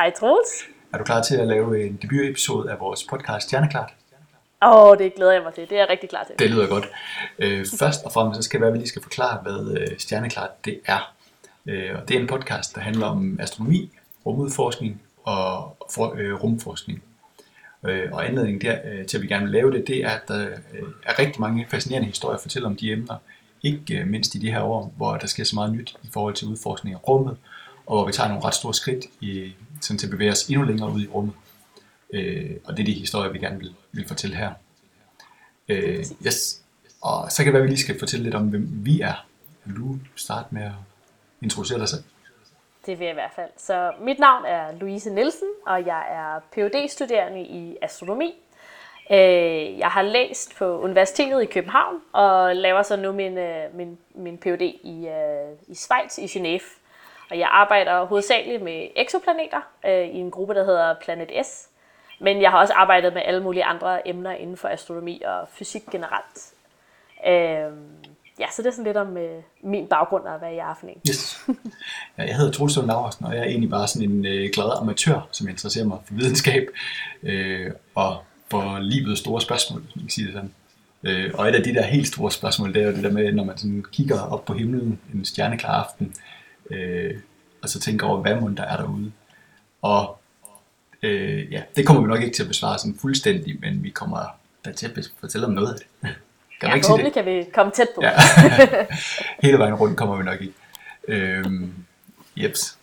Hej Troels. Er du klar til at lave en debutepisode af vores podcast Stjerneklart? Åh, oh, det glæder jeg mig til. Det er jeg rigtig klar til. Det lyder godt. Øh, først og fremmest så skal det være, at vi lige skal forklare, hvad øh, Stjerneklart det er. Øh, og det er en podcast, der handler om astronomi, rumudforskning og for, øh, rumforskning. Øh, og anledningen der, øh, til, at vi gerne vil lave det, det er, at der øh, er rigtig mange fascinerende historier at fortælle om de emner. Ikke øh, mindst i de her år, hvor der sker så meget nyt i forhold til udforskning af rummet, og hvor vi tager nogle ret store skridt i, sådan til at bevæge os endnu længere ud i rummet. Øh, og det er de historier, vi gerne vil, vil fortælle her. Øh, yes. Og så kan det være, at vi lige skal fortælle lidt om, hvem vi er. Vil du starte med at introducere dig selv? Det vil jeg i hvert fald. Så mit navn er Louise Nielsen, og jeg er phd studerende i astronomi. Øh, jeg har læst på Universitetet i København, og laver så nu min, øh, min, min Ph.D. i, øh, i Schweiz, i Genève. Og jeg arbejder hovedsageligt med eksoplaneter i en gruppe, der hedder Planet S. Men jeg har også arbejdet med alle mulige andre emner inden for astronomi og fysik generelt. Ja, så det er sådan lidt om øh, min baggrund og hvad jeg er for en. Yes. Ja, jeg hedder Troels Laursen, og jeg er egentlig bare sådan en øh, glad amatør, som interesserer mig for videnskab øh, og for livets store spørgsmål, hvis man kan sige det sådan. Øh, og et af de der helt store spørgsmål, det er jo det der med, når man sådan kigger op på himlen en stjerneklar aften, øh, og så tænker over, hvad mund der er derude. Og øh, ja, det kommer vi nok ikke til at besvare sådan fuldstændig, men vi kommer da til at fortælle om noget af det. Kan ja, forhåbentlig kan vi komme tæt på. Ja. Hele vejen rundt kommer vi nok i. Øhm, jeps.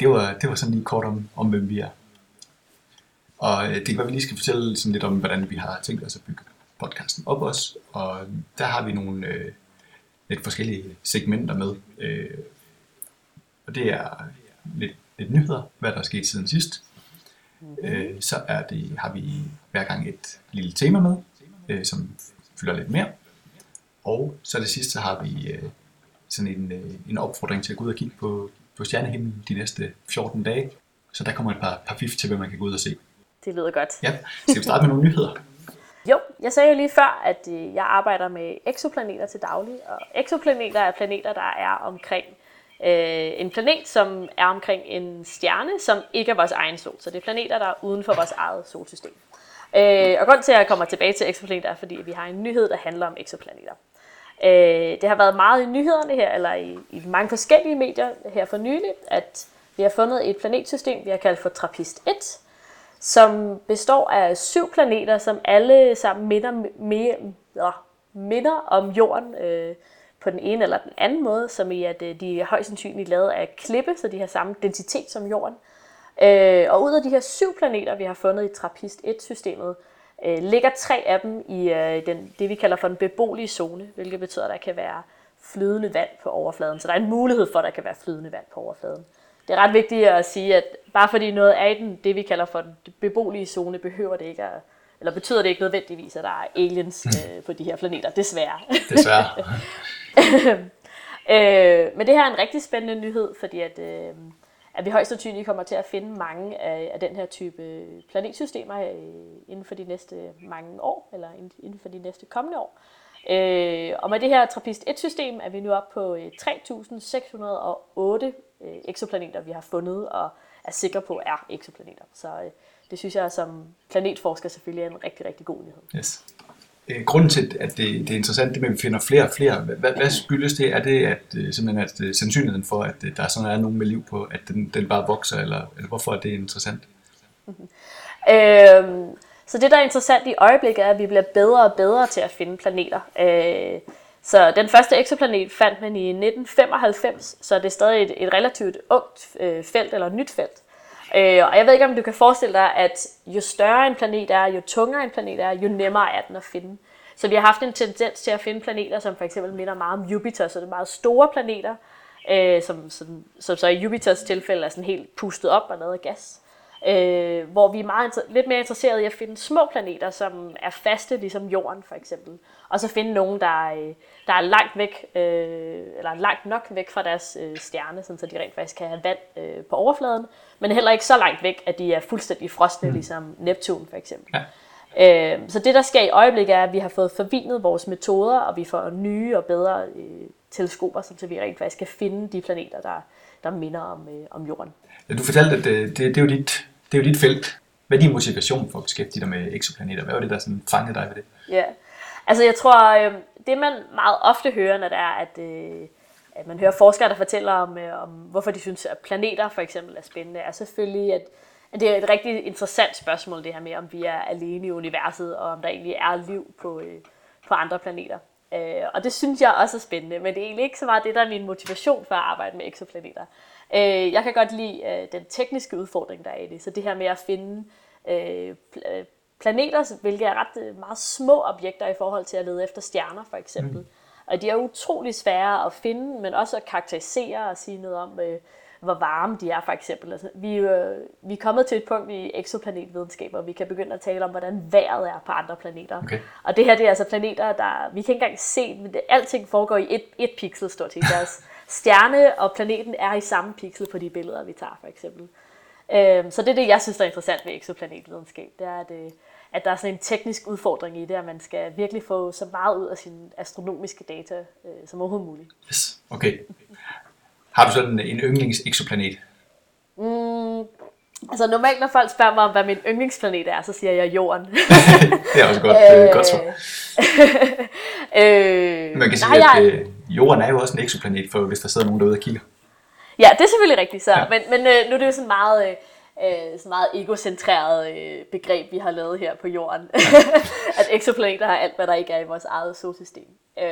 Det var, det var sådan lige kort om, om hvem vi er. Og øh, det kan være, vi lige skal fortælle sådan lidt om, hvordan vi har tænkt os at bygge podcasten op også. Og der har vi nogle øh, lidt forskellige segmenter med. Øh, og det er lidt, lidt nyheder, hvad der er sket siden sidst. Mm-hmm. Øh, så er det, har vi hver gang et lille tema med, øh, som fylder lidt mere. Og så det sidste, så har vi øh, sådan en, øh, en opfordring til at gå ud og kigge på, på stjernehimlen de næste 14 dage. Så der kommer et par, par fif til, hvad man kan gå ud og se. Det lyder godt. Ja, skal vi starte med nogle nyheder? Jo, jeg sagde jo lige før, at jeg arbejder med eksoplaneter til daglig, og eksoplaneter er planeter, der er omkring øh, en planet, som er omkring en stjerne, som ikke er vores egen sol. Så det er planeter, der er uden for vores eget solsystem. Øh, og grund til, at jeg kommer tilbage til eksoplaneter, er, fordi vi har en nyhed, der handler om eksoplaneter. Øh, det har været meget i nyhederne her, eller i, i mange forskellige medier her for nylig, at vi har fundet et planetsystem, vi har kaldt for Trappist 1, som består af syv planeter, som alle sammen minder, mere, minder om Jorden øh, på den ene eller den anden måde, som i at øh, de er højst sandsynligt lavet af klippe, så de har samme densitet som Jorden. Øh, og ud af de her syv planeter, vi har fundet i Trappist 1-systemet, øh, ligger tre af dem i øh, den, det, vi kalder for den beboelige zone, hvilket betyder, at der kan være flydende vand på overfladen. Så der er en mulighed for, at der kan være flydende vand på overfladen. Det er ret vigtigt at sige, at bare fordi noget er i den, det, vi kalder for den beboelige zone, behøver det ikke at, eller betyder det ikke nødvendigvis, at der er aliens hmm. øh, på de her planeter, desværre. Desværre. øh, men det her er en rigtig spændende nyhed, fordi at, øh, at vi højst sandsynligt kommer til at finde mange af, af den her type planetsystemer øh, inden for de næste mange år, eller inden for de næste kommende år. Øh, og med det her Trappist 1-system er vi nu op på 3.608 øh, øh, eksoplaneter, vi har fundet og er sikre på er eksoplaneter. Så øh, det synes jeg som planetforsker selvfølgelig er en rigtig, rigtig god nyhed. Yes. Øh, grunden til, at det, det er interessant, det med, at vi finder flere og flere, hvad, hvad skyldes det? Er det at, øh, simpelthen at øh, sandsynligheden for, at øh, der er sådan er nogen med liv på, at den, den bare vokser, eller, eller hvorfor er det interessant? Mm-hmm. Øhm, så det, der er interessant i øjeblikket, er, at vi bliver bedre og bedre til at finde planeter. Øh, så den første eksoplanet fandt man i 1995, så det er stadig et, et relativt ungt øh, felt, eller nyt felt. Øh, og jeg ved ikke, om du kan forestille dig, at jo større en planet er, jo tungere en planet er, jo nemmere er den at finde. Så vi har haft en tendens til at finde planeter, som for eksempel minder meget om Jupiter, så det er meget store planeter, øh, som, som, som så i Jupiters tilfælde er sådan helt pustet op og lavet af gas. Øh, hvor vi er meget, lidt mere interesserede i at finde små planeter, som er faste, ligesom Jorden for eksempel. Og så finde nogen, der, er, der er langt væk, øh, eller langt nok væk fra deres øh, stjerne, så de rent faktisk kan have vand øh, på overfladen, men heller ikke så langt væk, at de er fuldstændig frosne, mm. ligesom Neptun for eksempel. Ja. Øh, så det, der sker i øjeblikket, er, at vi har fået forvinet vores metoder, og vi får nye og bedre øh, teleskoper, så vi rent faktisk kan finde de planeter, der, der minder om, øh, om Jorden. Ja, du fortalte, at det, det, det, er jo dit, det er jo dit felt. Hvad er din motivation for at beskæftige dig med eksoplaneter? Hvad var det, der sådan fangede dig ved det? Ja, altså jeg tror, øhm, det man meget ofte hører, når det er, at, øh, at man hører forskere, der fortæller om, øh, om, hvorfor de synes, at planeter for eksempel er spændende, er selvfølgelig, at, at det er et rigtig interessant spørgsmål, det her med, om vi er alene i universet, og om der egentlig er liv på, på andre planeter. Øh, og det synes jeg også er spændende, men det er egentlig ikke så meget det, der er min motivation for at arbejde med eksoplaneter. Øh, jeg kan godt lide øh, den tekniske udfordring, der er i det. Så det her med at finde øh, øh planeter, hvilke er ret øh, meget små objekter i forhold til at lede efter stjerner, for eksempel. Mm. Og de er utrolig svære at finde, men også at karakterisere og sige noget om, øh, hvor varme de er, for eksempel. Altså, vi, øh, vi er kommet til et punkt i exoplanetvidenskab, hvor vi kan begynde at tale om, hvordan vejret er på andre planeter. Okay. Og det her, det er altså planeter, der... Vi kan ikke engang se... Det, alting foregår i et, et pixel, stort set. Deres stjerne og planeten er i samme pixel på de billeder, vi tager, for eksempel. Øhm, så det er det, jeg synes, der er interessant ved exoplanetvidenskab. Det er, at, øh, at der er sådan en teknisk udfordring i det, at man skal virkelig få så meget ud af sine astronomiske data øh, som overhovedet muligt. Yes, okay. Har du sådan en yndlings-exoplanet? Mm, altså normalt, når folk spørger mig om, hvad min yndlingsplanet er, så siger jeg jorden. det er også godt, øh, godt svar. øh, Man kan sige, nej, at øh, jorden er jo også en exoplanet, for hvis der sidder nogen derude og kigger. Ja, det er selvfølgelig rigtigt så. Ja. Men, men øh, nu er det jo sådan meget... Øh, øh, sådan meget egocentreret øh, begreb, vi har lavet her på jorden. at exoplaneter har alt, hvad der ikke er i vores eget solsystem. Øh,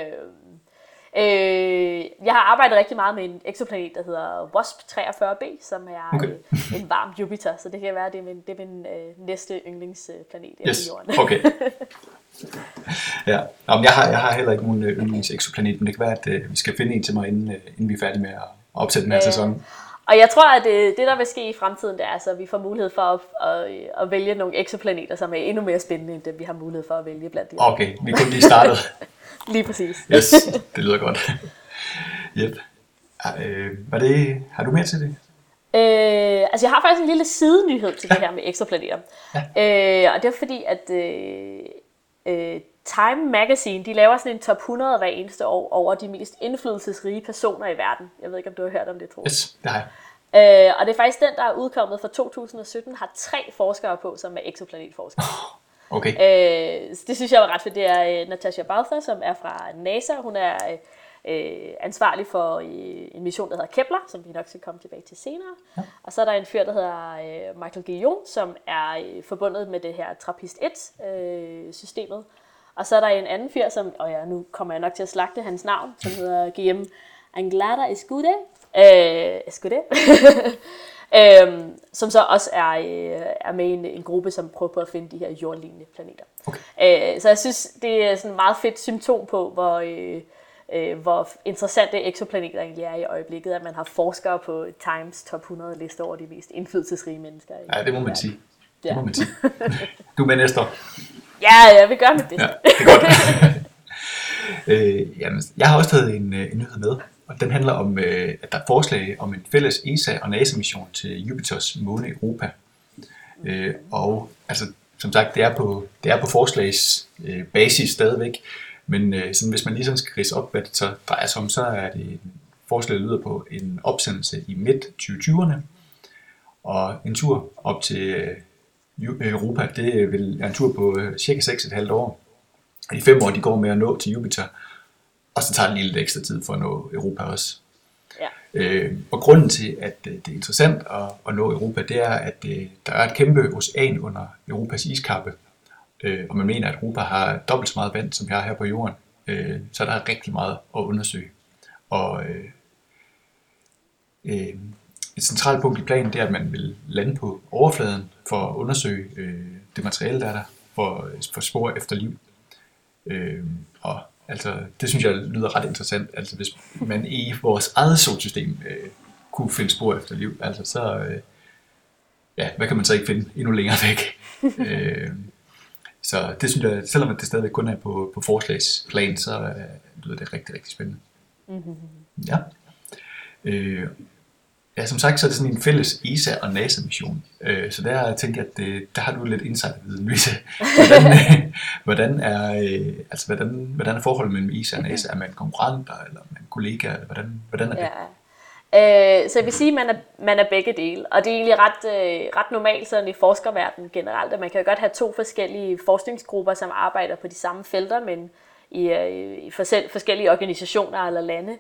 Øh, jeg har arbejdet rigtig meget med en exoplanet, der hedder WASP-43b, som er okay. øh, en varm Jupiter, så det kan være, det er min, det er min øh, næste yndlingsplanet yes. i jorden. okay. Ja, Nå, jeg, har, jeg har heller ikke nogen øh, yndlings-exoplanet, men det kan være, at øh, vi skal finde en til mig, inden, øh, inden vi er færdige med at opsætte den her øh, sæson. Og jeg tror, at det, det, der vil ske i fremtiden, det er, altså, at vi får mulighed for at, at, at vælge nogle exoplaneter, som er endnu mere spændende, end det vi har mulighed for at vælge blandt de Okay, vi kunne lige startet. Lige præcis. yes, det lyder godt. yep. Øh, var det, har du mere til det? Øh, altså jeg har faktisk en lille sidenyhed til ja. det her med ekstraplaneter. Ja. Øh, og det er fordi, at øh, øh, Time Magazine, de laver sådan en top 100 hver eneste år over de mest indflydelsesrige personer i verden. Jeg ved ikke, om du har hørt om det, tror jeg. Yes, det har jeg. Øh, og det er faktisk den, der er udkommet for 2017, har tre forskere på, som er exoplanetforskere. Okay. Øh, det synes jeg var ret fedt. Det er øh, Natasha Balther, som er fra NASA. Hun er øh, ansvarlig for øh, en mission, der hedder Kepler, som vi nok skal komme tilbage til senere. Ja. Og så er der en fyr, der hedder øh, Michael Guillaume, som er øh, forbundet med det her TRAPPIST-1-systemet. Øh, og så er der en anden fyr, som, og ja, nu kommer jeg nok til at slagte hans navn, som hedder Guillaume Anglada Escude. Øh, Escude. øhm, som så også er, øh, er med i en, en gruppe, som prøver på at finde de her jordlignende planeter. Okay. Øh, så jeg synes, det er sådan et meget fedt symptom på, hvor, øh, øh, hvor interessante eksoplaneter egentlig er i øjeblikket, at man har forskere på Times top 100 liste over de mest indflydelsesrige mennesker. Ja, det må man sige. Det må man sige. Du er med næste år. Ja, jeg vil gøre mit bedste. Ja, det er godt. øh, jamen, jeg har også taget en, øh, en nyhed med, og den handler om, øh, at der er forslag om en fælles ESA- og NASA-mission til Jupiters måne Europa. Øh, og altså, som sagt, det er på, det er på forslagsbasis øh, stadigvæk, men øh, sådan, hvis man lige sådan skal rise op, hvad det så drejer sig om, så er det forslaget lyder på en opsendelse i midt 2020'erne, og en tur op til øh, Europa, det vil er en tur på øh, cirka 6,5 år. De fem år, de går med at nå til Jupiter, og så tager det lige lidt ekstra tid for at nå Europa også. Ja. Øh, og grunden til, at øh, det er interessant at, at nå Europa, det er, at øh, der er et kæmpe ocean under Europas iskappe, øh, og man mener, at Europa har dobbelt så meget vand, som vi har her på jorden. Øh, så der er rigtig meget at undersøge. Og øh, øh, et centralt punkt i planen, det er, at man vil lande på overfladen for at undersøge øh, det materiale, der er der, for, for spor efter liv. Øh, og altså, det synes jeg lyder ret interessant. Altså, hvis man i vores eget solsystem øh, kunne finde spor efter liv, altså, så øh, ja, hvad kan man så ikke finde endnu længere væk? øh, så det synes jeg, selvom det stadigvæk kun er på, på forslagsplan, så øh, lyder det rigtig, rigtig spændende. Mm-hmm. Ja. Øh, Ja, som sagt, så er det sådan en fælles ESA og NASA-mission. Øh, så der tænker jeg, at det, der har du lidt insiderviden, Louise. Hvordan, hvordan, er, øh, altså, hvordan, hvordan er forholdet mellem ESA og NASA? Er man konkurrenter, eller er man kollega, eller hvordan, hvordan er det? Ja. Øh, så jeg vil sige, at man er, man er begge dele, og det er egentlig ret, øh, ret normalt sådan i forskerverdenen generelt, at man kan jo godt have to forskellige forskningsgrupper, som arbejder på de samme felter, men i, øh, i forskellige organisationer eller lande,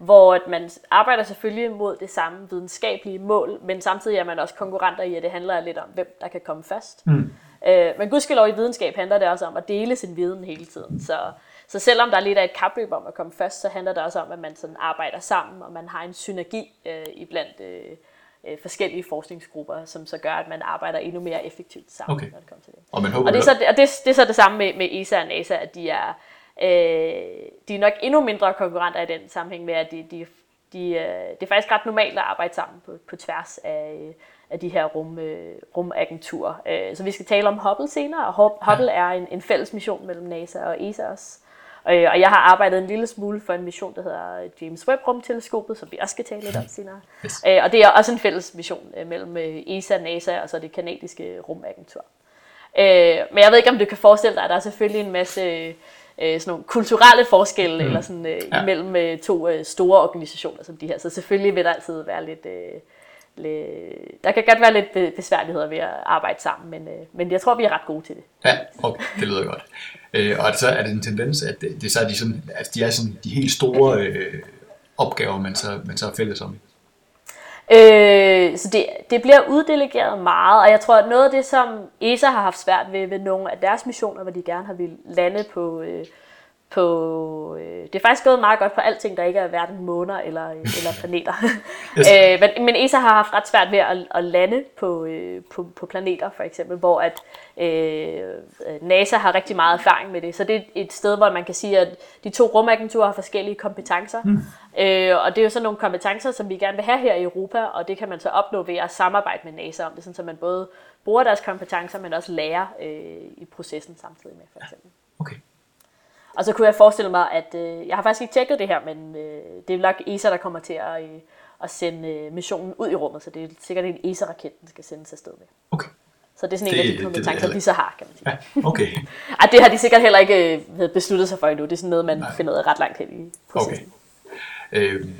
hvor at man arbejder selvfølgelig mod det samme videnskabelige mål, men samtidig er man også konkurrenter i, at det handler lidt om, hvem der kan komme først. Mm. Øh, men gudskelov i videnskab handler det også om at dele sin viden hele tiden, så så selvom der er lidt af et kapløb om at komme først, så handler det også om, at man sådan arbejder sammen, og man har en synergi øh, iblandt øh, øh, forskellige forskningsgrupper, som så gør, at man arbejder endnu mere effektivt sammen, okay. når det kommer til det. Og, man håber, og det, er så, og det, det er så det samme med, med ESA og NASA, at de er, øh, de er nok endnu mindre konkurrenter i den sammenhæng med, at de, de, de, øh, det er faktisk ret normalt at arbejde sammen på, på tværs af, af de her rum, øh, rumagenturer. Øh, så vi skal tale om Hubble senere, og Hubble ja. er en, en fælles mission mellem NASA og ESA også. Øh, og jeg har arbejdet en lille smule for en mission, der hedder James Webb Rumteleskopet, som vi også skal tale lidt om senere. Yes. Øh, og det er også en fælles mission øh, mellem ESA, NASA og så det kanadiske rumagentur. Men jeg ved ikke, om du kan forestille dig, at der er selvfølgelig en masse sådan nogle kulturelle forskelle mm. eller sådan, ja. imellem to store organisationer som de her. Så selvfølgelig vil der altid være lidt... der kan godt være lidt besværligheder ved at arbejde sammen, men, men jeg tror, vi er ret gode til det. Ja, okay, det lyder godt. Øh, og så er det en tendens, at det, det så er de, sådan, at de er sådan de helt store øh, opgaver, man så, man så er fælles om. Øh, så det, det bliver uddelegeret meget, og jeg tror, at noget af det, som ESA har haft svært ved ved nogle af deres missioner, hvor de gerne har ville lande på, øh, på... Øh, det er faktisk gået meget godt på alting, der ikke er hverken måner eller, eller planeter. yes. øh, men, men ESA har haft ret svært ved at, at lande på, øh, på, på planeter, for eksempel, hvor at øh, NASA har rigtig meget erfaring med det. Så det er et sted, hvor man kan sige, at de to rumagenturer har forskellige kompetencer. Mm. Øh, og det er jo sådan nogle kompetencer, som vi gerne vil have her i Europa, og det kan man så opnå ved at samarbejde med NASA om det, sådan, så man både bruger deres kompetencer, men også lærer øh, i processen samtidig med, for eksempel. Okay. Og så kunne jeg forestille mig, at øh, jeg har faktisk ikke tjekket det her, men øh, det er nok ESA, der kommer til at, øh, at sende øh, missionen ud i rummet, så det er sikkert en ESA-raket, den skal sendes afsted med. Okay. Så det er sådan det, en af de kompetencer, de så har, kan man sige. Ja, okay. Ej, det har de sikkert heller ikke øh, besluttet sig for endnu. Det er sådan noget, man Nej. finder ud af ret langt hen i processen. Okay. Øhm,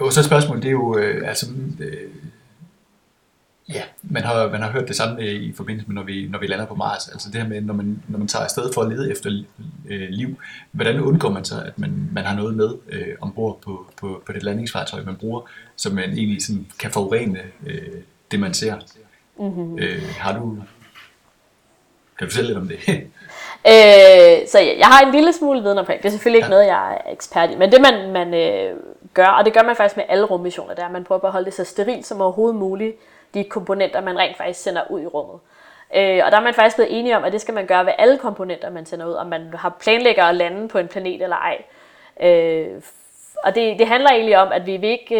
jo, så spørgsmålet, det er jo, øh, altså, øh, Ja, man har, man har hørt det samme i forbindelse med, når vi, når vi lander på Mars. Altså det her med, når man, når man tager afsted for at lede efter øh, liv, hvordan undgår man så, at man, man har noget med øh, ombord på, på, på det landingsfartøj, man bruger, så man egentlig sådan kan forurene øh, det, man ser? Mm-hmm. Øh, har du... Kan du fortælle lidt om det? øh, så ja, jeg har en lille smule viden omkring. Det er selvfølgelig ikke ja. noget, jeg er ekspert i. Men det man, man øh, gør, og det gør man faktisk med alle rummissioner, det er, at man prøver at holde det så sterilt som overhovedet muligt de komponenter, man rent faktisk sender ud i rummet. Øh, og der er man faktisk blevet enige om, at det skal man gøre ved alle komponenter, man sender ud, om man har planlægger at lande på en planet eller ej. Øh, og det, det handler egentlig om, at vi vil ikke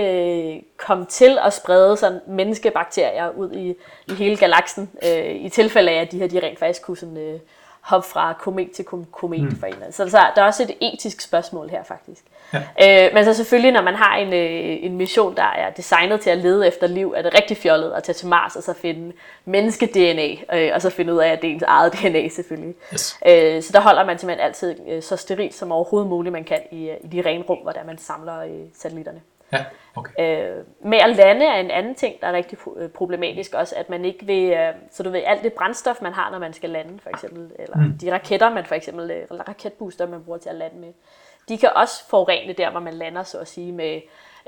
øh, komme til at sprede sådan menneskebakterier ud i, i hele galaksen, øh, i tilfælde af, at de her de rent faktisk kunne sådan, øh, hoppe fra komet til komet mm. for en Så, så der er også et etisk spørgsmål her faktisk. Ja. Øh, men så selvfølgelig, når man har en, øh, en mission, der er designet til at lede efter liv, er det rigtig fjollet at tage til Mars og så finde menneske-DNA, øh, og så finde ud af, at det er ens eget DNA selvfølgelig. Yes. Øh, så der holder man simpelthen altid øh, så sterilt som overhovedet muligt, man kan i, øh, i de rene rum, hvor der man samler øh, satellitterne. Ja, okay. øh, med at lande er en anden ting, der er rigtig øh, problematisk også, at man ikke vil, øh, så du ved, alt det brændstof, man har, når man skal lande, for eksempel, eller mm. de raketter, man for eksempel, øh, eller raketbooster, man bruger til at lande med, de kan også forurene der, hvor man lander, så at sige, med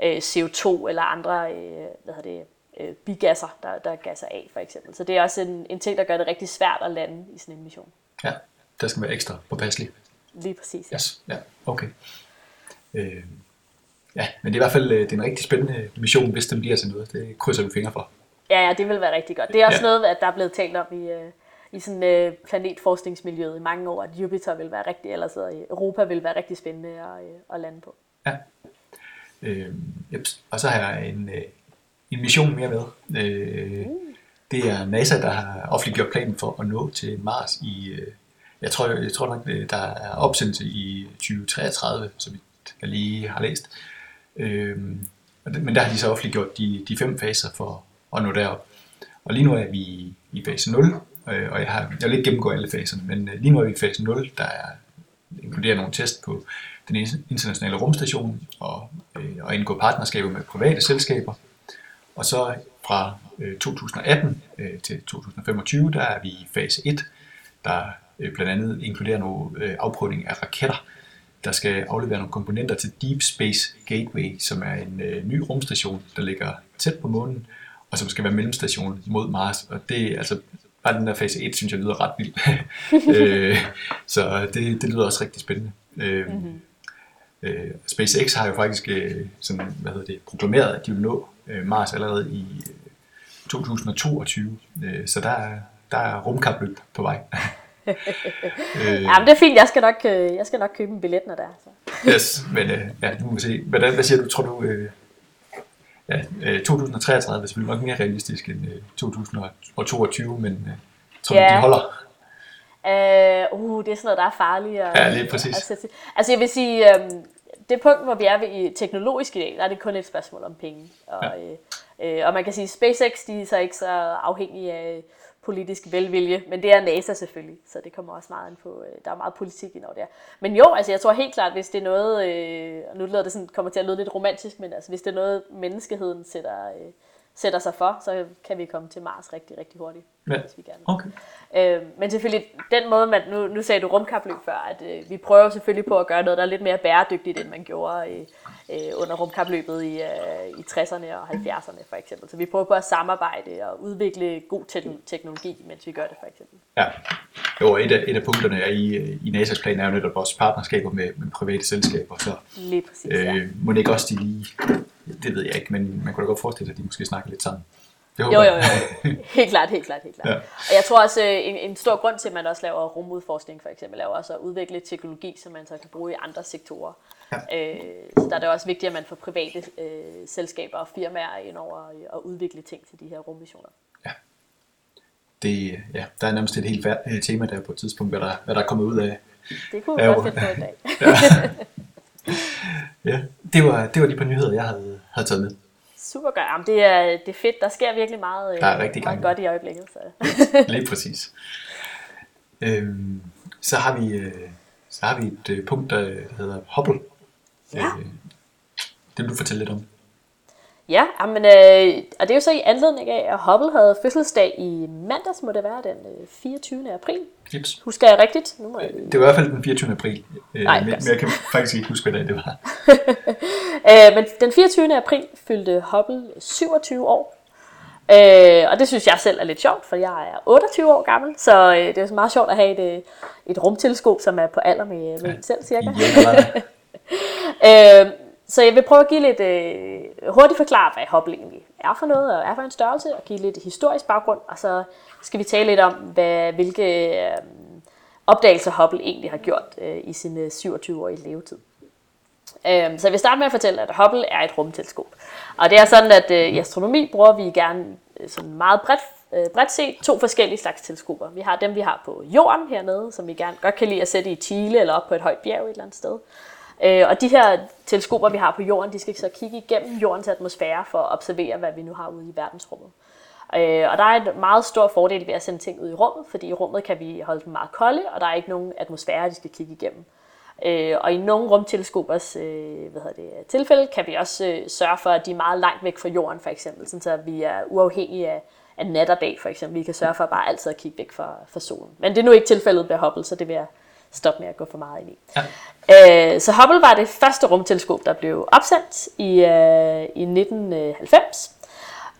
øh, CO2 eller andre, øh, hvad hedder det, øh, bigasser, der, der gasser af, for eksempel. Så det er også en, en ting, der gør det rigtig svært at lande i sådan en mission. Ja, der skal være ekstra påpasselig. Lige præcis, ja. Yes, ja, okay. Øh, ja, men det er i hvert fald øh, det er en rigtig spændende mission, hvis den bliver til noget. Det krydser vi fingre for. Ja, ja, det vil være rigtig godt. Det er også ja. noget, at der er blevet talt om i, øh, i sådan øh, planetforskningsmiljøet i mange år, at Jupiter vil være rigtig, eller så Europa vil være rigtig spændende at, øh, at lande på. Ja. Øh, yep. Og så har jeg en, øh, en mission mere med. Øh, mm. Det er NASA, der har offentliggjort planen for at nå til Mars i, øh, jeg tror, jeg tror nok, der er opsendelse i 2033, som jeg lige har læst. Øh, Øh, men der har de så offentliggjort de, de fem faser for at nå derop. Og lige nu er vi i fase 0, øh, og jeg, har, jeg vil ikke gennemgå alle faserne, men øh, lige nu er vi i fase 0, der er, inkluderer nogle test på den internationale rumstation og, øh, og indgå partnerskaber med private selskaber. Og så fra øh, 2018 øh, til 2025, der er vi i fase 1, der øh, blandt andet inkluderer nogle øh, afprøvning af raketter, der skal aflevere nogle komponenter til Deep Space Gateway, som er en øh, ny rumstation, der ligger tæt på månen, og som skal være mellemstation mod Mars. Og det er altså bare den der fase 1, synes jeg lyder ret vildt. øh, så det, det lyder også rigtig spændende. Øh, mm-hmm. øh, SpaceX har jo faktisk øh, sådan, hvad hedder det, proklameret, at de vil nå øh, Mars allerede i øh, 2022. Øh, så der, der er rumkapløb på vej. øh, ja, men det er fint. Jeg skal nok, øh, jeg skal nok købe en billet, når der er. Så. yes, men øh, ja, nu må vi se. Hvordan, hvad siger du? Tror du, øh, ja, øh, 2033 er selvfølgelig nok mere realistisk end øh, 2022, men øh, tror ja. du, de holder? Uh, uh, det er sådan noget, der er farligt. Og, ja, lige præcis. Altså, altså jeg vil sige, øh, det punkt, hvor vi er ved i teknologisk i dag, der er det kun et spørgsmål om penge. Og, ja. øh, øh, og man kan sige, at SpaceX de er så ikke så afhængige af politisk velvilje, men det er NASA selvfølgelig, så det kommer også meget ind på, øh, der er meget politik i når det er. Men jo, altså jeg tror helt klart, hvis det er noget, øh, og nu lyder det sådan, kommer til at lyde lidt romantisk, men altså hvis det er noget, menneskeheden sætter, øh, sætter sig for, så kan vi komme til Mars rigtig, rigtig hurtigt, ja. hvis vi gerne Okay. Øh, men selvfølgelig, den måde, man, nu, nu sagde du rumkapløb før, at øh, vi prøver selvfølgelig på at gøre noget, der er lidt mere bæredygtigt, end man gjorde øh, øh, under rumkapløbet i, øh, i 60'erne og 70'erne for eksempel. Så vi prøver på at samarbejde og udvikle god te- teknologi, mens vi gør det for eksempel. Ja, jo, et af, et af punkterne er i, i NASA's plan er jo netop vores partnerskaber med, med private selskaber, så lige præcis, øh, ja. må ikke også de lige, det ved jeg ikke, men man kunne da godt forestille sig, at de måske snakker lidt sammen. Det jo, jo, jo. Helt klart, helt klart, helt klart. Ja. Og jeg tror også, øh, en, en stor grund til, at man også laver rumudforskning for eksempel, er også at udvikle teknologi, som man så kan bruge i andre sektorer. Ja. Øh, så der er det også vigtigt, at man får private øh, selskaber og firmaer ind over og udvikle ting til de her rummissioner. Ja. Det, ja, der er nærmest et helt øh, tema der på et tidspunkt, hvad der, hvad der er kommet ud af. Det kunne vi godt finde på i dag. ja. ja, det var, det var de par nyheder, jeg havde, havde taget med. Super godt. Jamen, det, er, det er fedt. Der sker virkelig meget, der er rigtig meget godt i øjeblikket. Så. Lige præcis. Øhm, så har vi øh, så har vi et øh, punkt, der hedder Hubble. Ja. Øh, det vil du fortælle lidt om. Ja, men, øh, og det er jo så i anledning af, at Hubble havde fødselsdag i mandags, må det være den 24. april. Yes. Husker jeg rigtigt? Nu må jeg lige... Det var i hvert fald den 24. april, Nej, men, men jeg kan faktisk ikke huske, hvad det var. øh, men den 24. april fyldte Hubble 27 år. Øh, og det synes jeg selv er lidt sjovt, for jeg er 28 år gammel, så øh, det er meget sjovt at have et, et rumteleskop, som er på alder med, med ja. selv cirka. Ja, øh, så jeg vil prøve at give lidt øh, hurtigt forklare, hvad Hubble egentlig er for noget, og er for en størrelse, og give lidt historisk baggrund, og så skal vi tale lidt om, hvad, hvilke øh, opdagelser Hubble egentlig har gjort øh, i sin øh, 27-årige levetid. Øh, så jeg vil starte med at fortælle, at Hubble er et rumteleskop. Og det er sådan, at øh, i astronomi bruger vi gerne øh, sådan meget bredt, øh, bredt set to forskellige slags teleskoper. Vi har dem, vi har på jorden hernede, som vi gerne godt kan lide at sætte i Chile eller op på et højt bjerg et eller andet sted. Øh, og de her teleskoper, vi har på jorden, de skal så kigge igennem jordens atmosfære for at observere, hvad vi nu har ude i verdensrummet. Øh, og der er en meget stor fordel ved at sende ting ud i rummet, fordi i rummet kan vi holde dem meget kolde, og der er ikke nogen atmosfære, de skal kigge igennem. Øh, og i nogle rumteleskopers øh, hvad hedder det, tilfælde kan vi også øh, sørge for, at de er meget langt væk fra jorden, for eksempel, sådan så vi er uafhængige af, af nat og dag, for eksempel. Vi kan sørge for bare altid at kigge væk fra, fra solen. Men det er nu ikke tilfældet med Hubble, så det vil jeg stoppe med at gå for meget ind i. Ja. Øh, så Hubble var det første rumteleskop, der blev opsendt i, øh, i 1990.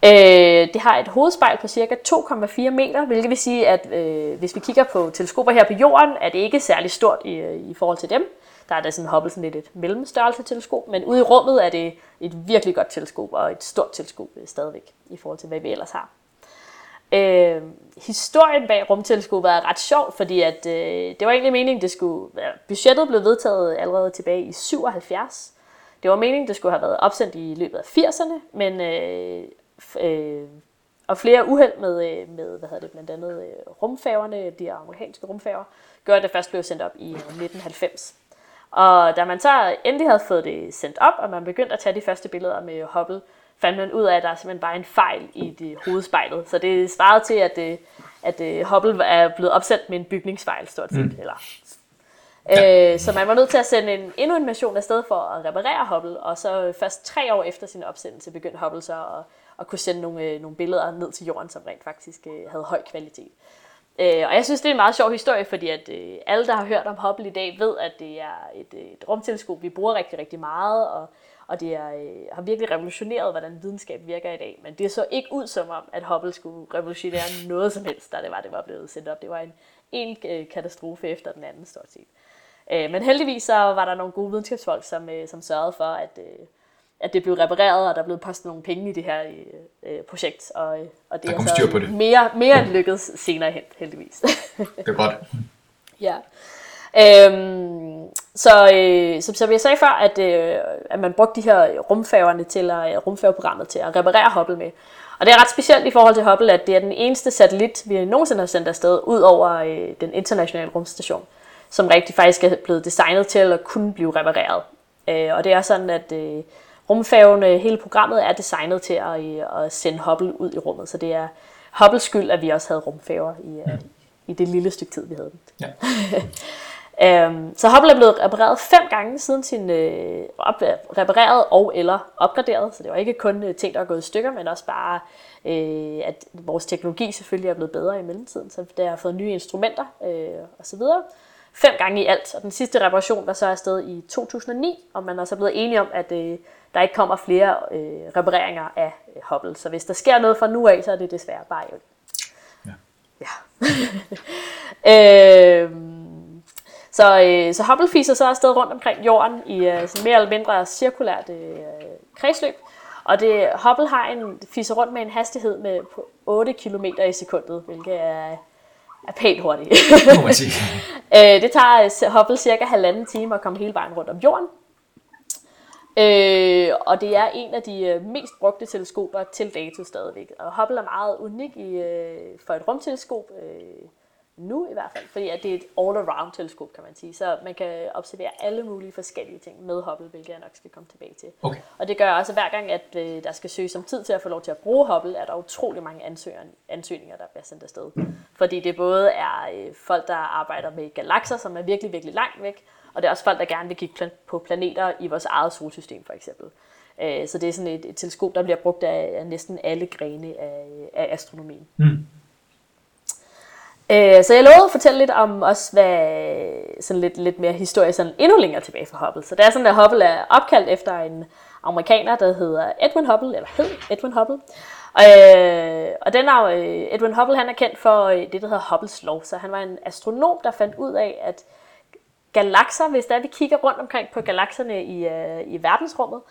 Øh, det har et hovedspejl på cirka 2,4 meter, hvilket vil sige, at øh, hvis vi kigger på teleskoper her på jorden, er det ikke særlig stort i, i forhold til dem. Der er det sådan Hubble sådan lidt et mellemstørrelse teleskop, men ude i rummet er det et virkelig godt teleskop og et stort teleskop stadigvæk i forhold til, hvad vi ellers har. Øh, historien bag rumteleskopet er ret sjov, fordi at, øh, det var egentlig meningen, det skulle ja, budgettet blev vedtaget allerede tilbage i 77. Det var meningen, det skulle have været opsendt i løbet af 80'erne, men øh, øh, og flere uheld med, øh, med hvad hedder det, blandt andet øh, rumfærgerne, de amerikanske rumfærger, gør, at det først blev sendt op i 1990. Og da man så endelig havde fået det sendt op, og man begyndte at tage de første billeder med Hubble, fandt man ud af, at der er simpelthen bare en fejl i det hovedspejlet. Så det svarede til, at, det, at Hubble er blevet opsendt med en bygningsfejl, stort set. Mm. Eller, Ja. Øh, så man var nødt til at sende en, endnu en mission afsted for at reparere Hubble, og så først tre år efter sin opsendelse begyndte Hubble så at, at kunne sende nogle, øh, nogle billeder ned til jorden, som rent faktisk øh, havde høj kvalitet. Øh, og jeg synes, det er en meget sjov historie, fordi at øh, alle, der har hørt om Hubble i dag, ved, at det er et, et rumteleskop, vi bruger rigtig, rigtig meget, og, og det er, øh, har virkelig revolutioneret, hvordan videnskab virker i dag. Men det så ikke ud som om, at Hubble skulle revolutionere noget som helst, da det var, det var blevet sendt op. Det var en, en øh, katastrofe efter den anden, stort set. Øh, men heldigvis så var der nogle gode videnskabsfolk, som, øh, som sørgede for, at, øh, at det blev repareret, og der blev postet nogle penge i det her øh, projekt. Og, øh, og det der er så på det. mere, mere end lykkedes senere hen, heldigvis. det er godt. ja. Øhm, så, øh, som, som jeg sagde før, at, øh, at man brugte de her rumfærgerne til at, rumfærgeprogrammet til at reparere Hubble med. Og det er ret specielt i forhold til Hubble, at det er den eneste satellit, vi nogensinde har sendt afsted, ud over øh, den internationale rumstation, som rigtig faktisk er blevet designet til at kunne blive repareret. Øh, og det er sådan, at øh, rumfærgen, hele programmet er designet til at, øh, at sende Hubble ud i rummet, så det er Hubbles skyld, at vi også havde rumfærger i, øh, i det lille stykke tid, vi havde den. Ja. Øhm, så Hubble er blevet repareret fem gange siden sin øh, op, repareret og eller opgraderet, så det var ikke kun øh, ting, der er gået i stykker, men også bare, øh, at vores teknologi selvfølgelig er blevet bedre i mellemtiden, så der har fået nye instrumenter øh, osv. Fem gange i alt, og den sidste reparation var så afsted i 2009, og man er så blevet enige om, at øh, der ikke kommer flere øh, repareringer af øh, Hubble. Så hvis der sker noget fra nu af, så er det desværre bare jo. Ja. ja. øh, så, øh, så Hubble fiser så afsted rundt omkring jorden i øh, sådan mere eller mindre cirkulært øh, kredsløb. Og det, Hubble har en, fiser rundt med en hastighed med på 8 km i sekundet, hvilket er, er pænt hurtigt. Øh, det tager øh, Hubble cirka halvanden time at komme hele vejen rundt om jorden. Øh, og det er en af de øh, mest brugte teleskoper til dato stadigvæk. Og Hubble er meget unik i, øh, for et rumteleskop. Øh, nu i hvert fald, fordi at det er et all-around teleskop, kan man sige. Så man kan observere alle mulige forskellige ting med Hubble, hvilket jeg nok skal komme tilbage til. Okay. Og det gør også, at hver gang, at øh, der skal søges om tid til at få lov til at bruge Hubble, er der utrolig mange ansøgninger, der bliver sendt afsted. Fordi det både er øh, folk, der arbejder med galakser, som er virkelig, virkelig langt væk, og det er også folk, der gerne vil kigge på planeter i vores eget solsystem, for eksempel. Øh, så det er sådan et, et teleskop, der bliver brugt af, af næsten alle grene af, af astronomien. Mm. Øh, så jeg lovede at fortælle lidt om også, hvad, sådan lidt, lidt mere historie, sådan endnu længere tilbage fra Hubble. Så det er sådan, at Hubble er opkaldt efter en amerikaner, der hedder Edwin Hubble, eller hed Edwin Hubble. Øh, og den er, øh, Edwin Hubble han er kendt for øh, det, der hedder Hubbles lov. Så han var en astronom, der fandt ud af, at galakser, hvis der vi kigger rundt omkring på galakserne i, øh, i verdensrummet,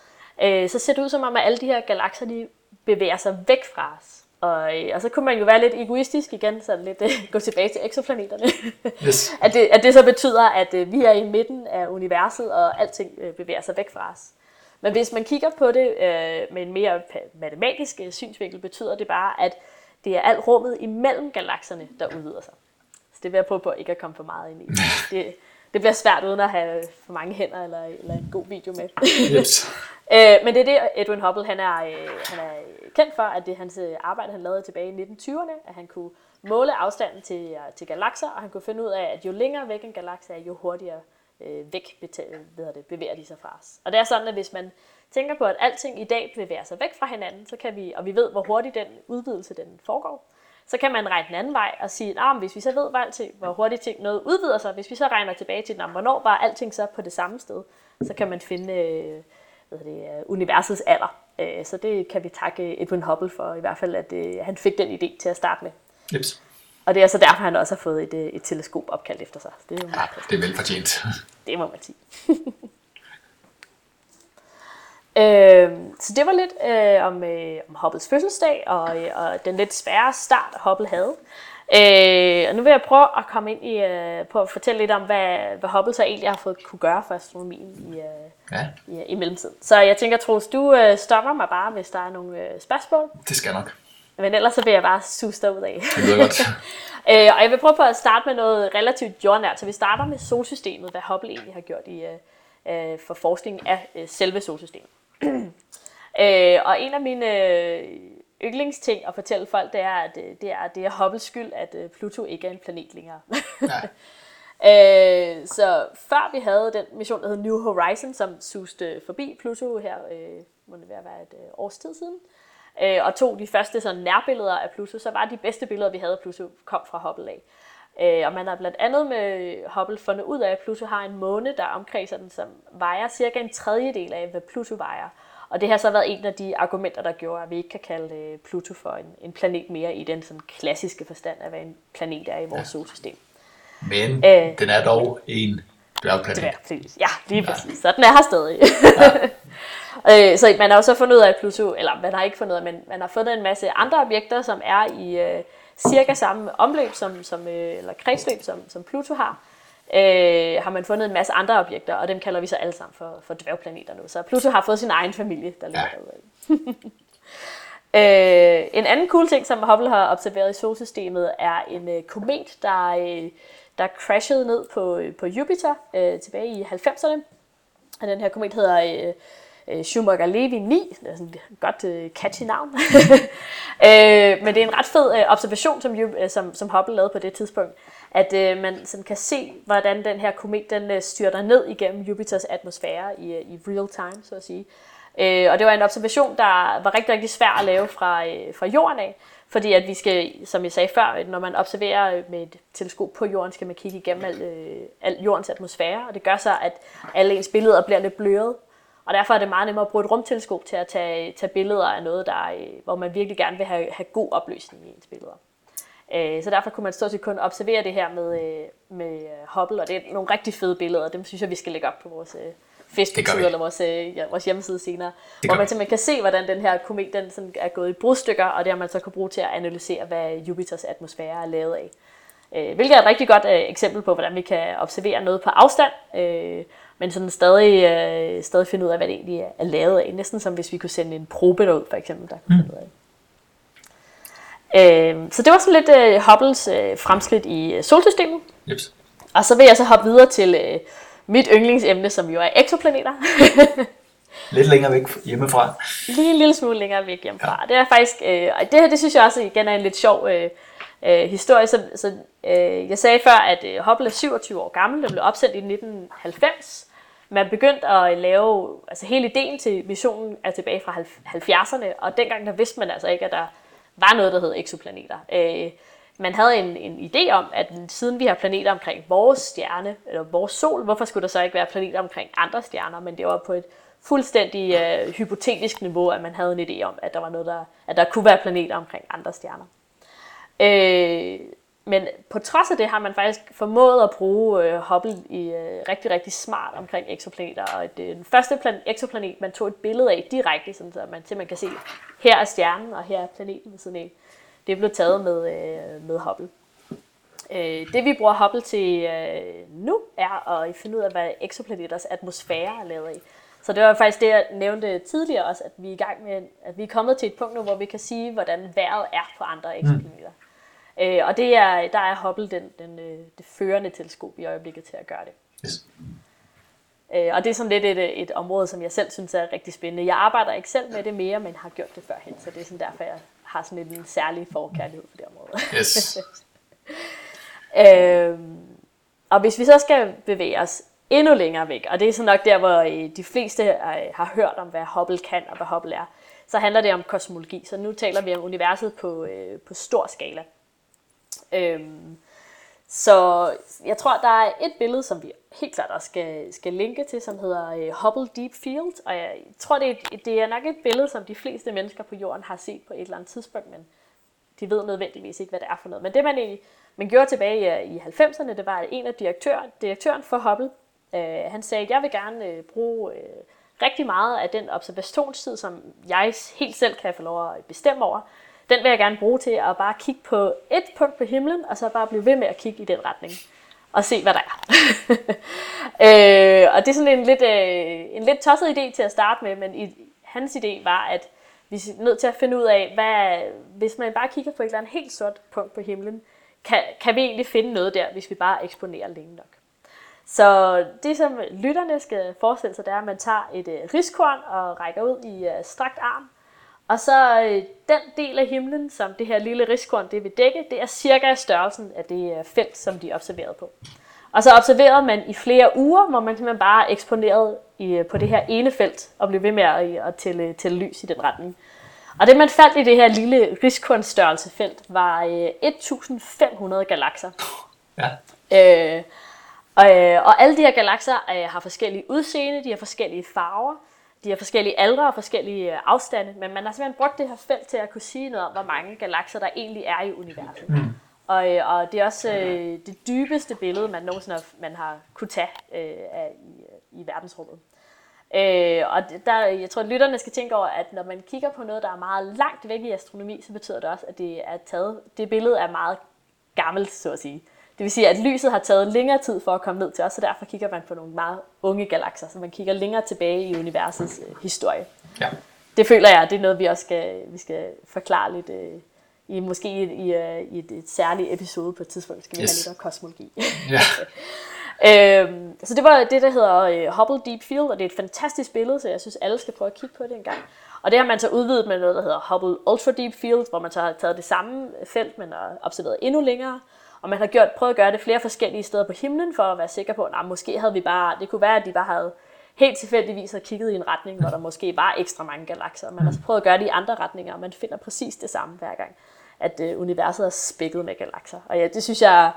øh, så ser det ud som om, at alle de her galakser, de bevæger sig væk fra os. Og, øh, og så kunne man jo være lidt egoistisk igen, så lidt uh, gå tilbage til exoplaneterne. Yes. at, det, at det så betyder, at uh, vi er i midten af universet, og alting uh, bevæger sig væk fra os. Men hvis man kigger på det med en mere matematisk synsvinkel, betyder det bare, at det er alt rummet imellem galakserne, der udvider sig. Så det vil jeg prøve på ikke at komme for meget ind i. Det, det bliver svært uden at have for mange hænder eller, eller en god video med. Yes øh, men det er det, Edwin Hubble han er, øh, han er øh, kendt for, at det er hans øh, arbejde, han lavede tilbage i 1920'erne, at han kunne måle afstanden til, øh, til galakser, og han kunne finde ud af, at jo længere væk en galakse er, jo hurtigere øh, væk ved det, bevæger de sig fra os. Og det er sådan, at hvis man tænker på, at alting i dag bevæger sig væk fra hinanden, så kan vi, og vi ved, hvor hurtigt den udvidelse den foregår, så kan man regne den anden vej og sige, at hvis vi så ved, hvor, alting, hvor hurtigt ting noget udvider sig, hvis vi så regner tilbage til, nah, hvornår var alting så på det samme sted, så kan man finde øh, hvad det, øh, universets alder. Øh, så det kan vi takke Edwin Hubble for, i hvert fald, at øh, han fik den idé til at starte med. Yes. Og det er så derfor, han også har fået et, et teleskop opkaldt efter sig. Det er jo meget ja, det er velfortjent. Det må man sige. Øh, så det var lidt øh, om, øh, om Hubbles fødselsdag og, øh, og den lidt svære start, Hubble havde. Øh, og nu vil jeg prøve at komme ind i, øh, på at fortælle lidt om, hvad, hvad Hubble så egentlig har fået kunne gøre for astronomien i, øh, ja. i, i mellemtiden. Så jeg tænker, Troels, du øh, stopper mig bare, hvis der er nogle øh, spørgsmål. Det skal nok. Men ellers så vil jeg bare suge ud af. Det lyder godt. øh, og jeg vil prøve på at starte med noget relativt jordnært. Så vi starter med solsystemet, hvad Hubble egentlig har gjort i, øh, øh for forskning af øh, selve solsystemet. øh, og en af mine øh, yndlingsting at fortælle folk, det er, at øh, det er, det er Hubbles skyld, at øh, Pluto ikke er en planet længere. Øh, så før vi havde den mission, der hed New Horizon, som suste forbi Pluto her, øh, må det være et øh, års tid siden, øh, og tog de første sådan, nærbilleder af Pluto, så var de bedste billeder, vi havde af Pluto, kom fra Hubble af. Øh, og man har blandt andet med Hubble fundet ud af, at Pluto har en måne, der omkredser den, som vejer cirka en tredjedel af, hvad Pluto vejer. Og det har så været en af de argumenter, der gjorde, at vi ikke kan kalde øh, Pluto for en, en planet mere i den sådan klassiske forstand af, hvad en planet er i vores ja. solsystem. Men øh, den er dog en dværgplanet. Dværgplanet, ja, lige præcis. Ja. Så den er her stadig. Ja. øh, så man har jo så fundet ud af, at Pluto, eller man har ikke fundet ud af, men man har fundet en masse andre objekter, som er i øh, cirka samme omløb, som, som, øh, eller kredsløb, som, som Pluto har. Øh, har man fundet en masse andre objekter, og dem kalder vi så alle sammen for, for dværgplaneter nu. Så Pluto har fået sin egen familie, der ligger ja. derude. øh, en anden cool ting, som Hubble har observeret i solsystemet, er en øh, komet, der øh, der crashede ned på, på Jupiter øh, tilbage i 90'erne. Og den her komet hedder øh, øh Schumacher-Levy 9. Det er sådan et godt øh, catchy navn. øh, men det er en ret fed øh, observation, som, øh, som, som Hubble lavede på det tidspunkt. At øh, man sådan kan se, hvordan den her komet den, øh, styrter ned igennem Jupiters atmosfære i, øh, i real time, så at sige. Øh, og det var en observation, der var rigtig, rigtig svær at lave fra, øh, fra jorden af. Fordi at vi skal, som jeg sagde før, øh, når man observerer øh, med et teleskop på jorden, skal man kigge igennem al, øh, al jordens atmosfære, og det gør så, at alle ens billeder bliver lidt bløret. Og derfor er det meget nemmere at bruge et rumteleskop til at tage, tage billeder af noget, der, øh, hvor man virkelig gerne vil have, have god opløsning i ens billeder. Øh, så derfor kunne man stort set kun observere det her med, med Hubble, og det er nogle rigtig fede billeder, og dem synes jeg, vi skal lægge op på vores Facebook-side eller vores, øh, ja, vores hjemmeside senere, det hvor man simpelthen kan se, hvordan den her komet den sådan er gået i brudstykker, og det har man så kan bruge til at analysere, hvad Jupiters atmosfære er lavet af. Øh, hvilket er et rigtig godt øh, eksempel på, hvordan vi kan observere noget på afstand, øh, men sådan stadig, øh, stadig finde ud af, hvad det egentlig er lavet af. Næsten som hvis vi kunne sende en probe derud, for eksempel, der kunne mm. finde ud af Øh, så det var sådan lidt øh, Hubbles øh, fremskridt i øh, solsystemet. Yep. Og så vil jeg så hoppe videre til øh, mit yndlingsemne, som jo er eksoplaneter. Lidt længere væk hjemmefra. Lige en lille smule længere væk hjemmefra. Ja. Det er faktisk, øh, og det her, det synes jeg også igen er en lidt sjov øh, øh, historie. Så, så øh, jeg sagde før, at øh, Hubble er 27 år gammel. Det blev opsendt i 1990. Man begyndte at lave, altså hele ideen til missionen er tilbage fra 70'erne, og dengang der vidste man altså ikke, at der var noget, der hed eksoplaneter. Øh, man havde en, en idé om, at siden vi har planeter omkring vores stjerne, eller vores sol, hvorfor skulle der så ikke være planeter omkring andre stjerner? Men det var på et fuldstændig øh, hypotetisk niveau, at man havde en idé om, at der var noget, der, at der kunne være planeter omkring andre stjerner. Øh, men på trods af det har man faktisk formået at bruge øh, Hubble i øh, rigtig, rigtig smart omkring eksoplaneter. Og det, den første plan- eksoplanet, man tog et billede af direkte, sådan, så man simpelthen kan se, her er stjernen, og her er planeten ved siden af det blev taget med, øh, med Hubble. Øh, det vi bruger Hubble til øh, nu, er at finde ud af, hvad exoplaneters atmosfære er lavet af. Så det var faktisk det, jeg nævnte tidligere også, at vi er i gang med, at vi er kommet til et punkt nu, hvor vi kan sige, hvordan vejret er på andre exoplaneter. Mm. Øh, og det er, der er Hubble den, den, øh, det førende teleskop i øjeblikket til at gøre det. Yes. Øh, og det er sådan lidt et, et område, som jeg selv synes er rigtig spændende. Jeg arbejder ikke selv med det mere, men har gjort det førhen, så det er sådan derfor, jeg har sådan en særlig forkærlighed for det område. Yes. øhm, og hvis vi så skal bevæge os endnu længere væk, og det er så nok der, hvor øh, de fleste øh, har hørt om, hvad Hubble kan og hvad Hubble er, så handler det om kosmologi. Så nu taler vi om universet på, øh, på stor skala. Øhm, så jeg tror, der er et billede, som vi helt klart også skal, skal linke til, som hedder øh, Hubble Deep Field. Og jeg tror, det er, det er nok et billede, som de fleste mennesker på jorden har set på et eller andet tidspunkt, men de ved nødvendigvis ikke, hvad det er for noget. Men det, man, egentlig, man gjorde tilbage i, øh, i 90'erne, det var, at en af direktør, direktøren for Hubble, øh, han sagde, at jeg vil gerne øh, bruge øh, rigtig meget af den observationstid, som jeg helt selv kan få lov at bestemme over, den vil jeg gerne bruge til at bare kigge på et punkt på himlen, og så bare blive ved med at kigge i den retning. Og se, hvad der er. øh, og det er sådan en lidt, øh, en lidt tosset idé til at starte med, men i, hans idé var, at vi er nødt til at finde ud af, hvad, hvis man bare kigger på et eller andet helt sort punkt på himlen, kan, kan vi egentlig finde noget der, hvis vi bare eksponerer længe nok. Så det, som lytterne skal forestille sig, det er, at man tager et øh, riskorn og rækker ud i øh, strakt arm, og så øh, den del af himlen, som det her lille riskorn det vil dække, det er cirka størrelsen af det øh, felt, som de observerede på. Og så observerede man i flere uger, hvor man simpelthen bare eksponerede i, på det her ene felt, og blev ved med at, at tælle, tælle lys i den retning. Og det man fandt i det her lille rigskornstørrelsefelt var øh, 1500 galakser. Ja. Øh, og, øh, og alle de her galakser øh, har forskellige udseende, de har forskellige farver, de har forskellige aldre og forskellige øh, afstande, men man har simpelthen brugt det her felt til at kunne sige noget om, hvor mange galakser der egentlig er i universet. Mm. Og, øh, og det er også øh, det dybeste billede, man nogensinde har, man har kunne tage øh, af, i, øh, i verdensrummet. Øh, og der, jeg tror, at lytterne skal tænke over, at når man kigger på noget, der er meget langt væk i astronomi, så betyder det også, at det er taget, det billede er meget gammelt, så at sige. Det vil sige, at lyset har taget længere tid for at komme ned til os, så derfor kigger man på nogle meget unge galakser, så man kigger længere tilbage i universets øh, historie. Ja. Det føler jeg, det er noget, vi også skal, vi skal forklare lidt øh, i måske i, i, øh, i et, et særligt episode på et tidspunkt, skal vi yes. have lidt om kosmologi. Ja. øhm, så det var det, der hedder øh, Hubble Deep Field, og det er et fantastisk billede, så jeg synes, alle skal prøve at kigge på det en gang. Og det har man så udvidet med noget, der hedder Hubble Ultra Deep Field, hvor man så har taget det samme felt, men har observeret endnu længere. Og man har gjort, prøvet at gøre det flere forskellige steder på himlen, for at være sikker på, at måske havde vi bare, det kunne være, at de bare havde helt tilfældigvis har kigget i en retning, hvor der måske var ekstra mange galakser. Man har så prøvet at gøre det i andre retninger, og man finder præcis det samme hver gang, at øh, universet er spækket med galakser. Og ja, det synes jeg er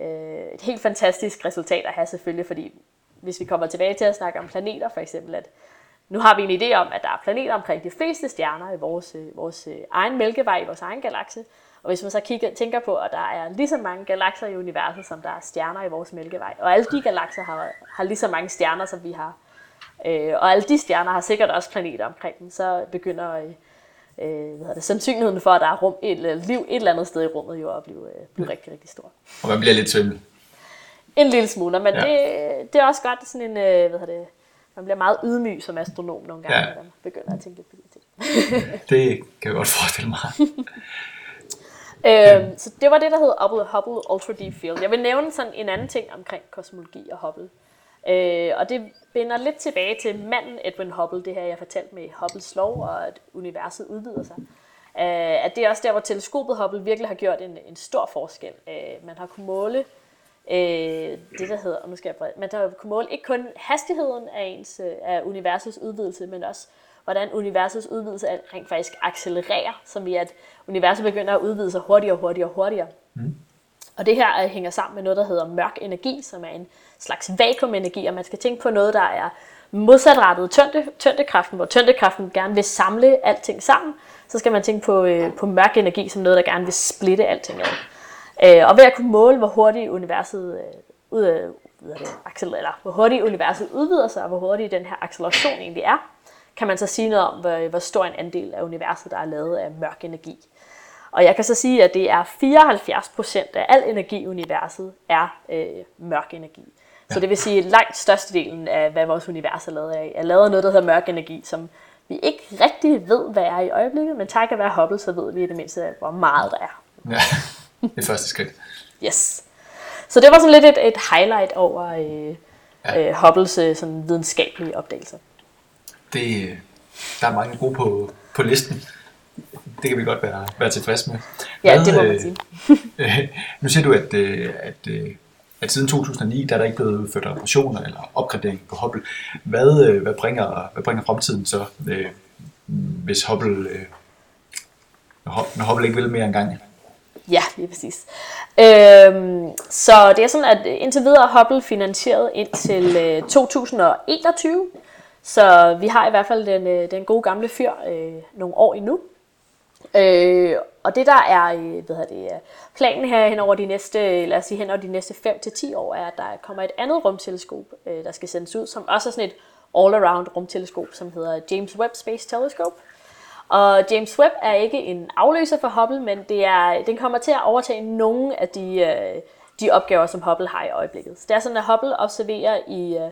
øh, et helt fantastisk resultat at have selvfølgelig, fordi hvis vi kommer tilbage til at snakke om planeter for eksempel, at nu har vi en idé om, at der er planeter omkring de fleste stjerner i vores, øh, vores øh, egen mælkevej, i vores egen galakse, og hvis man så kigger, tænker på, at der er lige så mange galakser i universet, som der er stjerner i vores mælkevej, og alle de galakser har, har lige så mange stjerner, som vi har, øh, og alle de stjerner har sikkert også planeter omkring dem, så begynder øh, øh hvad det, sandsynligheden for, at der er rum, et, liv et eller andet sted i rummet, jo at blive, øh, blive rigtig, rigtig stor. Og man bliver lidt svimmel. En lille smule, men ja. det, det er også godt sådan en, øh, hvad det, man bliver meget ydmyg som astronom nogle gange, ja. når man begynder at tænke på de ting. det kan jeg godt forestille mig. Øhm, så det var det, der hed Hubble, Hubble Ultra Deep Field. Jeg vil nævne sådan en anden ting omkring kosmologi og Hubble. Øh, og det binder lidt tilbage til manden Edwin Hubble, det her jeg fortalte med Hubbles lov, og at universet udvider sig. Øh, at det er også der, hvor teleskopet Hubble virkelig har gjort en, en stor forskel. Øh, man har kunnet måle øh, det, der hedder, nu skal jeg man har kunnet måle ikke kun hastigheden af, ens, øh, af universets udvidelse, men også hvordan universets udvidelse rent faktisk accelererer, som i at universet begynder at udvide sig hurtigere og hurtigere og hurtigere. Mm. Og det her øh, hænger sammen med noget, der hedder mørk energi, som er en slags vakuumenergi, og man skal tænke på noget, der er modsatrettet tynde, tyndekraften, hvor tyndekraften gerne vil samle alting sammen, så skal man tænke på, øh, på mørk energi som noget, der gerne vil splitte alting ad. Øh, og ved at kunne måle, hvor hurtigt universet øh, ud, øh, det, eller hvor hurtigt universet udvider sig, og hvor hurtigt den her acceleration egentlig er, kan man så sige noget om, hvor, hvor stor en andel af universet, der er lavet af mørk energi. Og jeg kan så sige, at det er 74% af al energi i universet er øh, mørk energi. Så det vil sige, at langt størstedelen af, hvad vores univers er lavet af, er lavet af noget, der hedder mørk energi, som vi ikke rigtig ved, hvad er i øjeblikket, men takket være Hubble, så ved vi i det mindste, hvor meget der er. Ja, det er første skridt. yes. Så det var sådan lidt et, et highlight over øh, ja. øh, Hubbles øh, sådan videnskabelige opdagelser det, der er mange gode på, på listen. Det kan vi godt være, være tilfredse med. Ja, Hvad, det må man sige. øh, nu siger du, at, øh, at, øh, at siden 2009, der er der ikke blevet udført operationer eller opgradering på Hubble. Hvad, øh, hvad, bringer, hvad bringer fremtiden så, øh, hvis Hubble, øh, når Hubble ikke vil mere engang? Ja, lige præcis. Øhm, så det er sådan, at indtil videre er Hubble finansieret indtil øh, 2021. Så vi har i hvert fald den, øh, den gode gamle fyr øh, nogle år endnu. Øh, og det der er øh, hvad hvad det, øh, planen her hen over de næste, lad os sige hen over de næste 5 til 10 år, er, at der kommer et andet rumteleskop, øh, der skal sendes ud, som også er sådan et all-around rumteleskop, som hedder James Webb Space Telescope. Og James Webb er ikke en afløser for Hubble, men det er, den kommer til at overtage nogle af de, øh, de opgaver, som Hubble har i øjeblikket. Så det er sådan, at Hubble observerer i øh,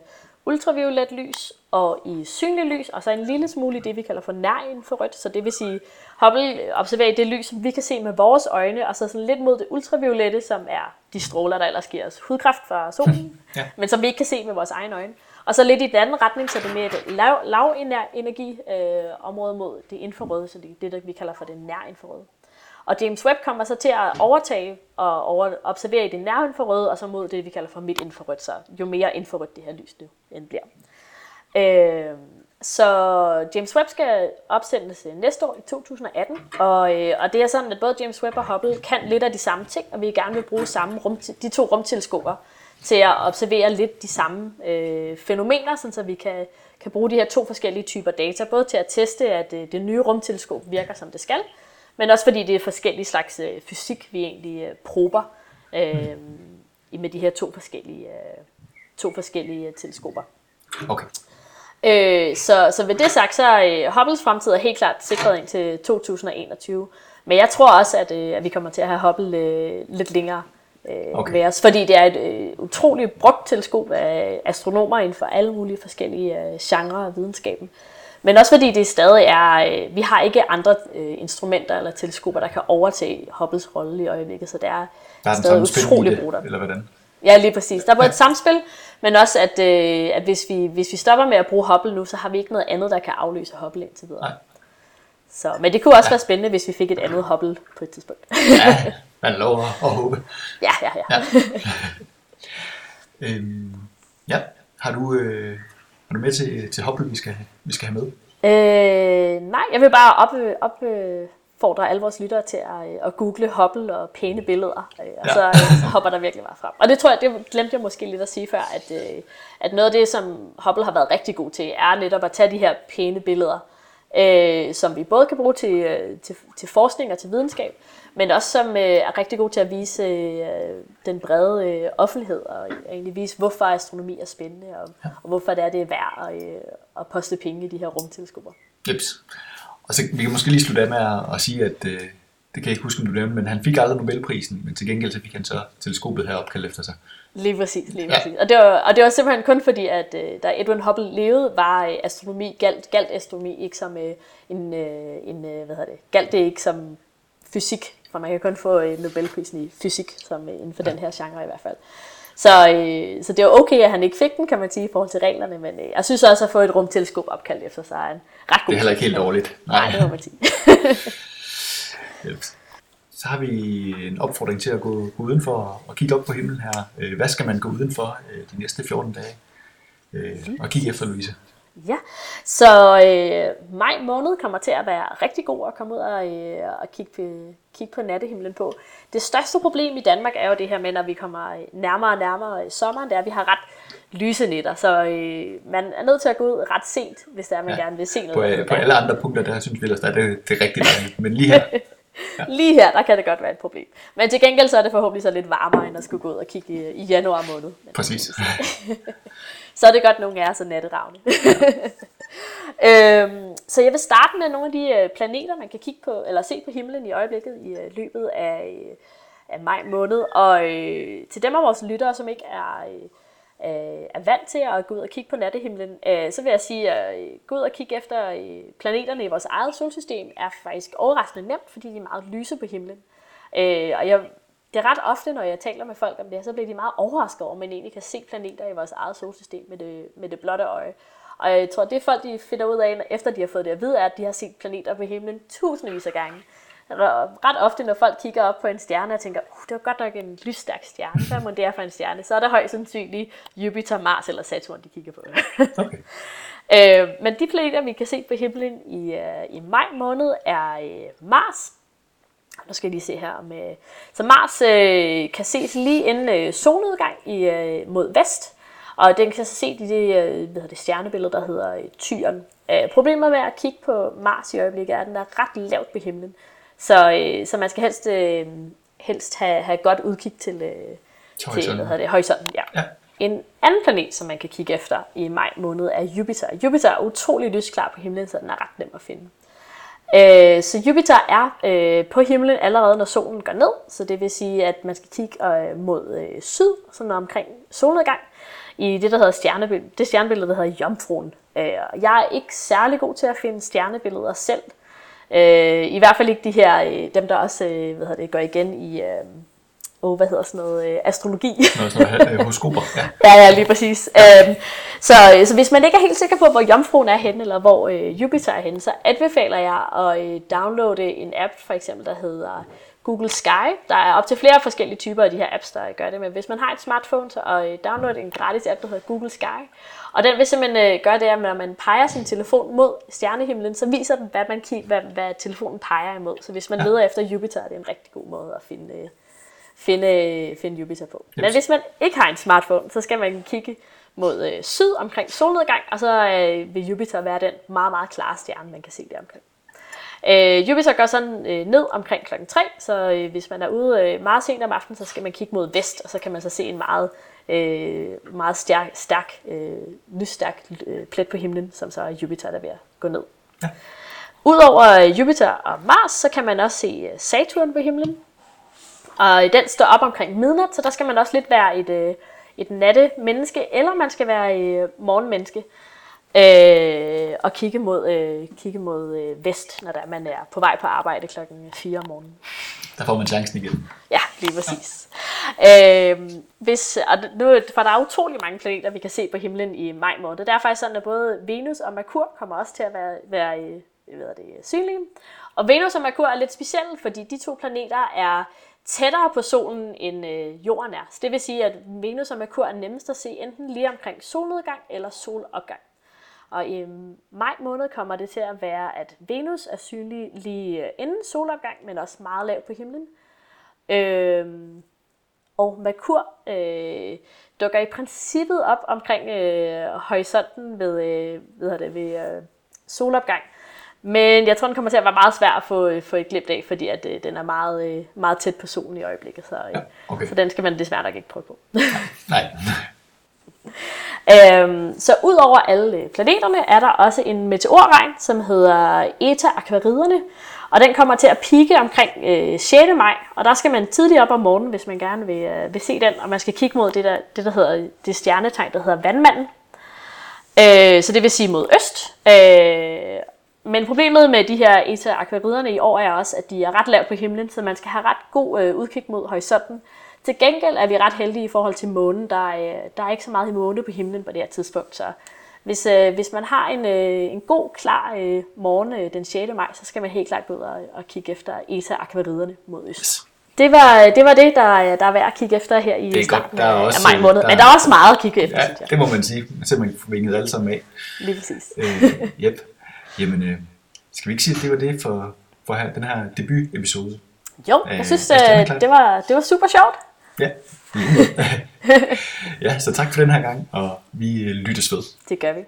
ultraviolet lys og i synlig lys, og så en lille smule i det, vi kalder for nær infrarødt. Så det vil sige, Hubble observerer det lys, som vi kan se med vores øjne, og så sådan lidt mod det ultraviolette, som er de stråler, der ellers giver os hudkræft fra solen, ja. men som vi ikke kan se med vores egne øjne. Og så lidt i den anden retning, så det er mere et lav, lav energi øh, område mod det infrarøde, så det er det, vi kalder for det nær infrarøde. Og James Webb kommer så til at overtage og over, observere i det nærinfrarøde, og så mod det, vi kalder for midt infrarødt, så jo mere infrarødt det her lys det end bliver. Øh, så James Webb skal opsendes øh, næste år i 2018, og, øh, og det er sådan, at både James Webb og Hubble kan lidt af de samme ting, og vi gerne vil bruge samme rum, de to rumteleskoper til at observere lidt de samme øh, fænomener, så vi kan, kan bruge de her to forskellige typer data, både til at teste, at øh, det nye rumteleskop virker som det skal, men også fordi det er forskellige slags øh, fysik, vi egentlig øh, prober øh, med de her to forskellige, øh, to forskellige øh, teleskoper. Okay. Øh, så, så ved det sagt, så er øh, Hubbles fremtid er helt klart sikret ind til 2021. Men jeg tror også, at, øh, at vi kommer til at have Hubble øh, lidt længere øh, okay. med os, fordi det er et øh, utroligt brugt teleskop af astronomer inden for alle mulige forskellige øh, genrer af videnskaben. Men også fordi det stadig er, øh, vi har ikke andre øh, instrumenter eller teleskoper, der kan overtage Hubbles rolle i øjeblikket, så det er, der er stadig utroligt brugt. Eller hvordan? Ja, lige præcis. Der er både et samspil, men også at, øh, at hvis, vi, hvis vi stopper med at bruge Hubble nu, så har vi ikke noget andet, der kan afløse Hubble indtil videre. Nej. Så, men det kunne også ja. være spændende, hvis vi fik et andet Hubble på et tidspunkt. ja, man lover at håbe. Ja, ja, ja. ja. øhm, ja. Har du, øh, er du med til, til Hubble, vi skal, vi skal have med? Øh, nej, jeg vil bare op, op, opfordrer alle vores lyttere til at, øh, at google Hubble og pæne billeder, øh, og ja. så, øh, så hopper der virkelig meget frem. Og det tror jeg, det glemte jeg måske lidt at sige før, at, at noget af det, som Hubble har været rigtig god til, er netop at tage de her pæne billeder, øh, som vi både kan bruge til, til, til forskning og til videnskab, men også som øh, er rigtig god til at vise øh, den brede øh, offentlighed, og egentlig vise, hvorfor astronomi er spændende, og, ja. og hvorfor det er, det er værd at, øh, at poste penge i de her rumteleskoper. Jeps. Og så vi kan måske lige slutte af med at, at sige, at øh, det kan jeg ikke huske, om du nævnte, men han fik aldrig Nobelprisen, men til gengæld så fik han så teleskopet her opkaldt efter sig. Lige præcis, lige præcis. Ja. Og, det var, og det var simpelthen kun fordi, at øh, da Edwin Hubble levede, var øh, astronomi, galt, galt astronomi ikke som øh, en, øh, en øh, hvad hedder det, galt det ikke som fysik, for man kan kun få øh, Nobelprisen i fysik, som øh, inden for ja. den her genre i hvert fald. Så, øh, så det var okay, at han ikke fik den, kan man sige, i forhold til reglerne, men øh, jeg synes også at få et rumteleskop opkaldt efter sig er en ret god Det er heller ikke helt dårligt. Nej, Nej det må man sige. Så har vi en opfordring til at gå, gå udenfor og kigge op på himlen her. Øh, hvad skal man gå udenfor de næste 14 dage? Og kigge efter, Louise. Ja, så øh, maj måned kommer til at være rigtig god at komme ud og, øh, og kigge, på, kigge på nattehimlen på. Det største problem i Danmark er jo det her med, når vi kommer nærmere og nærmere sommeren, det er, at vi har ret lyse nætter, så øh, man er nødt til at gå ud ret sent, hvis der er, man ja, gerne vil se noget. På, på alle andre punkter, der synes vi ellers, at det, det er rigtig dejligt, men lige her... Ja. Lige her, der kan det godt være et problem. Men til gengæld så er det forhåbentlig så lidt varmere, end at skulle gå ud og kigge i, i januar måned. Præcis. så er det godt, at nogle er så natteravne. øhm, så jeg vil starte med nogle af de øh, planeter, man kan kigge på, eller se på himlen i øjeblikket i øh, løbet af, øh, af maj måned. Og øh, til dem af vores lyttere, som ikke er, øh, er vant til at gå ud og kigge på nattehimlen, øh, så vil jeg sige, at øh, gå ud og kigge efter øh, planeterne i vores eget solsystem er faktisk overraskende nemt, fordi de er meget lyse på himlen. Øh, og jeg det er ret ofte, når jeg taler med folk om det her, så bliver de meget overrasket over, at man egentlig kan se planeter i vores eget solsystem med det, med det blotte øje. Og jeg tror, det folk de finder ud af, efter de har fået det at vide, er, at de har set planeter på himlen tusindvis af gange. Ret ofte, når folk kigger op på en stjerne og tænker, uh, det var godt nok en lysstærk stjerne, hvad må det er for en stjerne? Så er det højst sandsynligt Jupiter, Mars eller Saturn, de kigger på. okay. øh, men de planeter, vi kan se på himlen i, uh, i maj måned, er uh, Mars, nu skal jeg lige se her. Med, så Mars øh, kan ses lige inden øh, solnedgang i, øh, mod vest, og den kan så se i det, øh, hvad det stjernebillede, der hedder øh, Tyren. Øh, problemet med at kigge på Mars i øjeblikket er, at den er ret lavt på himlen. Så, øh, så man skal helst, øh, helst have, have godt udkig til, øh, til hvad hedder det, horisonten. Ja. ja. En anden planet, som man kan kigge efter i maj måned, er Jupiter. Jupiter er utrolig lysklar på himlen, så den er ret nem at finde. Øh, så Jupiter er øh, på himlen allerede, når solen går ned, så det vil sige, at man skal kigge øh, mod øh, syd, sådan omkring solnedgang, i det, der hedder stjernebillede, det stjernebillede, der hedder Jomfruen. Øh, jeg er ikke særlig god til at finde stjernebilleder selv. Øh, I hvert fald ikke de her, øh, dem der også øh, hvad hedder det, går igen i, øh, oh, hvad hedder sådan noget, øh, astrologi. Noget sådan noget øh, horoskoper, ja. ja, ja, lige præcis. Øhm, så, så hvis man ikke er helt sikker på, hvor jomfruen er henne, eller hvor øh, Jupiter er henne, så anbefaler jeg at øh, downloade en app, for eksempel, der hedder Google Sky. Der er op til flere forskellige typer af de her apps, der gør det. Men hvis man har et smartphone, så øh, downloade en gratis app, der hedder Google Sky. Og den vil simpelthen øh, gøre det, at når man peger sin telefon mod stjernehimlen, så viser den, hvad, man kig, hvad, hvad telefonen peger imod. Så hvis man ja. leder efter Jupiter, er det en rigtig god måde at finde, øh, finde, finde Jupiter på. Yes. Men hvis man ikke har en smartphone, så skal man kigge mod øh, syd omkring solnedgang, og så øh, vil Jupiter være den meget, meget klare stjerne, man kan se der omkring. Øh, Jupiter går sådan øh, ned omkring klokken 3, så øh, hvis man er ude øh, meget sent om aftenen, så skal man kigge mod vest, og så kan man så se en meget, øh, meget stærk, stærk øh, lysstærk øh, plet på himlen, som så er Jupiter, der er ved at gå ned. Ja. Udover øh, Jupiter og Mars, så kan man også se øh, Saturn på himlen, og den står op omkring midnat, så der skal man også lidt være et, øh, et natte menneske, eller man skal være et morgenmenneske øh, og kigge mod, øh, kigge mod øh, vest, når der man er på vej på arbejde klokken 4 om morgenen. Der får man chancen igen. Ja, lige præcis. Ja. Øh, hvis, og nu, for der er utrolig mange planeter, vi kan se på himlen i maj måned. Det er faktisk sådan, at både Venus og Merkur kommer også til at være, være hvad ved det, synlige. Og Venus og Merkur er lidt specielle, fordi de to planeter er tættere på solen end øh, jorden er. Så det vil sige, at Venus og Merkur er nemmest at se enten lige omkring solnedgang eller solopgang. Og i øh, maj måned kommer det til at være, at Venus er synlig lige øh, inden solopgang, men også meget lav på himlen. Øh, og Merkur øh, dukker i princippet op omkring øh, horisonten ved, øh, ved, det, ved øh, solopgang. Men jeg tror, den kommer til at være meget svær at få, få et glimt af, fordi at, øh, den er meget, øh, meget tæt på solen i øjeblikket. Så, øh, ja, okay. så den skal man desværre nok ikke prøve på. Nej. Øhm, så ud over alle planeterne er der også en meteorregn, som hedder Eta Aquariderne, og den kommer til at pike omkring øh, 6. maj, og der skal man tidligt op om morgenen, hvis man gerne vil, øh, vil se den, og man skal kigge mod det, der, det, der hedder det stjernetegn, der hedder vandmanden. Øh, så det vil sige mod øst. Øh, men problemet med de her Eta Aquariderne i år er også, at de er ret lavt på himlen, så man skal have ret god øh, udkig mod horisonten. Til gengæld er vi ret heldige i forhold til månen. Der er, der er ikke så meget i måne på himlen på det her tidspunkt, så hvis, øh, hvis man har en, øh, en god, klar øh, morgen øh, den 6. maj, så skal man helt klart gå ud og, og kigge efter ETA akvariderne mod øst. Yes. Det var, det var det, der, der er værd at kigge efter her i det er starten godt. Der er også, af maj måned. Der, Men der er også meget at kigge efter, ja, synes jeg. det må man sige. Simpelthen vinget alle sammen af. Lige præcis. øh, yep. Jamen, øh, skal vi ikke sige, at det var det for, for her, den her debut-episode? Jo, jeg synes, øh, det, var, det var super sjovt. Ja. ja, så tak for den her gang, og vi lyttes ved. Det gør vi.